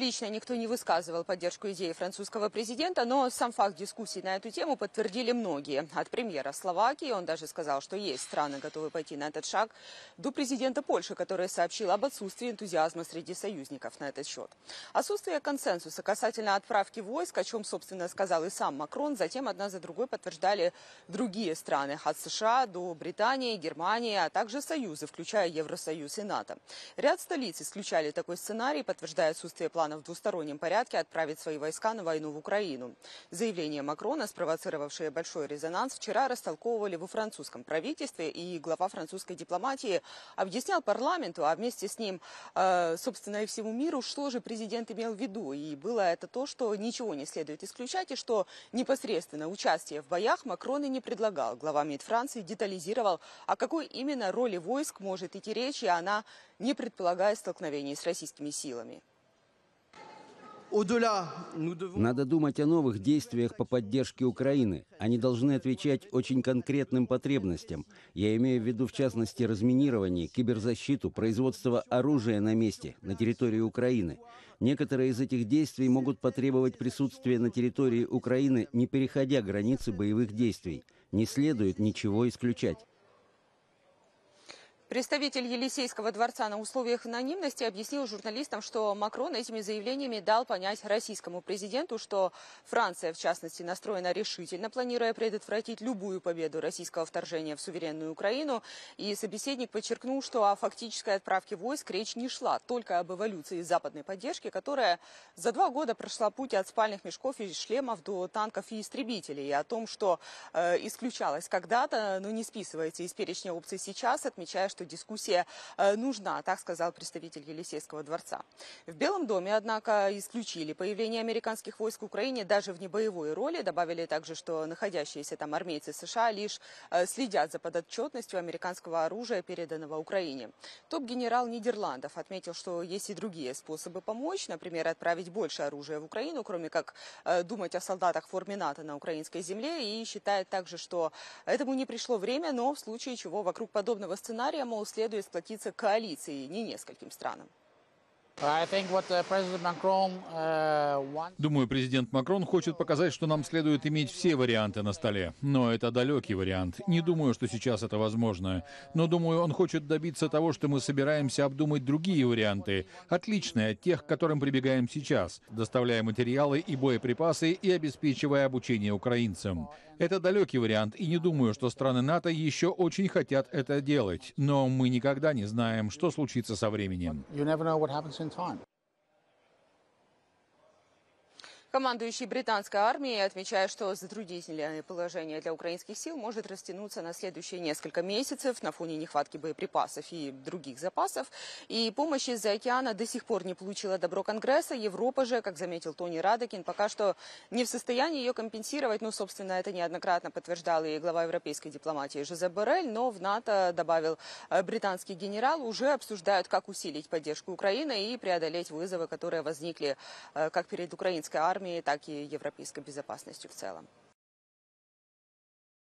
публично никто не высказывал поддержку идеи французского президента, но сам факт дискуссий на эту тему подтвердили многие. От премьера Словакии, он даже сказал, что есть страны, готовые пойти на этот шаг, до президента Польши, который сообщил об отсутствии энтузиазма среди союзников на этот счет. Отсутствие консенсуса касательно отправки войск, о чем, собственно, сказал и сам Макрон, затем одна за другой подтверждали другие страны, от США до Британии, Германии, а также союзы, включая Евросоюз и НАТО. Ряд столиц исключали такой сценарий, подтверждая отсутствие планов в двустороннем порядке отправить свои войска на войну в Украину. Заявление Макрона, спровоцировавшее большой резонанс, вчера растолковывали во французском правительстве, и глава французской дипломатии объяснял парламенту, а вместе с ним, э, собственно, и всему миру, что же президент имел в виду. И было это то, что ничего не следует исключать, и что непосредственно участие в боях Макрон и не предлагал. Глава МИД Франции детализировал, о какой именно роли войск может идти речь, и она не предполагает столкновений с российскими силами. Надо думать о новых действиях по поддержке Украины. Они должны отвечать очень конкретным потребностям. Я имею в виду, в частности, разминирование, киберзащиту, производство оружия на месте, на территории Украины. Некоторые из этих действий могут потребовать присутствия на территории Украины, не переходя границы боевых действий. Не следует ничего исключать. Представитель Елисейского дворца на условиях анонимности объяснил журналистам, что Макрон этими заявлениями дал понять российскому президенту, что Франция, в частности, настроена решительно, планируя предотвратить любую победу российского вторжения в суверенную Украину. И собеседник подчеркнул, что о фактической отправке войск речь не шла, только об эволюции западной поддержки, которая за два года прошла путь от спальных мешков и шлемов до танков и истребителей. И о том, что э, исключалось когда-то, но не списывается из перечня опций сейчас, отмечая, что что дискуссия э, нужна, так сказал представитель Елисейского дворца. В Белом доме, однако, исключили появление американских войск в Украине даже в небоевой роли. Добавили также, что находящиеся там армейцы США лишь э, следят за подотчетностью американского оружия, переданного Украине. Топ-генерал Нидерландов отметил, что есть и другие способы помочь, например, отправить больше оружия в Украину, кроме как э, думать о солдатах в форме НАТО на украинской земле, и считает также, что этому не пришло время, но в случае чего вокруг подобного сценария мол, следует сплотиться коалицией, не нескольким странам. Uh, uh, Думаю, президент Макрон хочет показать, что нам следует иметь все варианты на столе. Но это далекий вариант. Не думаю, что сейчас это возможно. Но думаю, он хочет добиться того, что мы собираемся обдумать другие варианты, отличные от тех, к которым прибегаем сейчас, доставляя материалы и боеприпасы и обеспечивая обучение украинцам. Это далекий вариант, и не думаю, что страны НАТО еще очень хотят это делать. Но мы никогда не знаем, что случится со временем. Командующий британской армией отмечает, что затруднительное положение для украинских сил может растянуться на следующие несколько месяцев на фоне нехватки боеприпасов и других запасов. И помощь из-за океана до сих пор не получила добро Конгресса. Европа же, как заметил Тони Радекин, пока что не в состоянии ее компенсировать. Ну, собственно, это неоднократно подтверждал и глава европейской дипломатии Жозеп Боррель. Но в НАТО, добавил э, британский генерал, уже обсуждают, как усилить поддержку Украины и преодолеть вызовы, которые возникли э, как перед украинской армией, армией, так и европейской безопасностью в целом.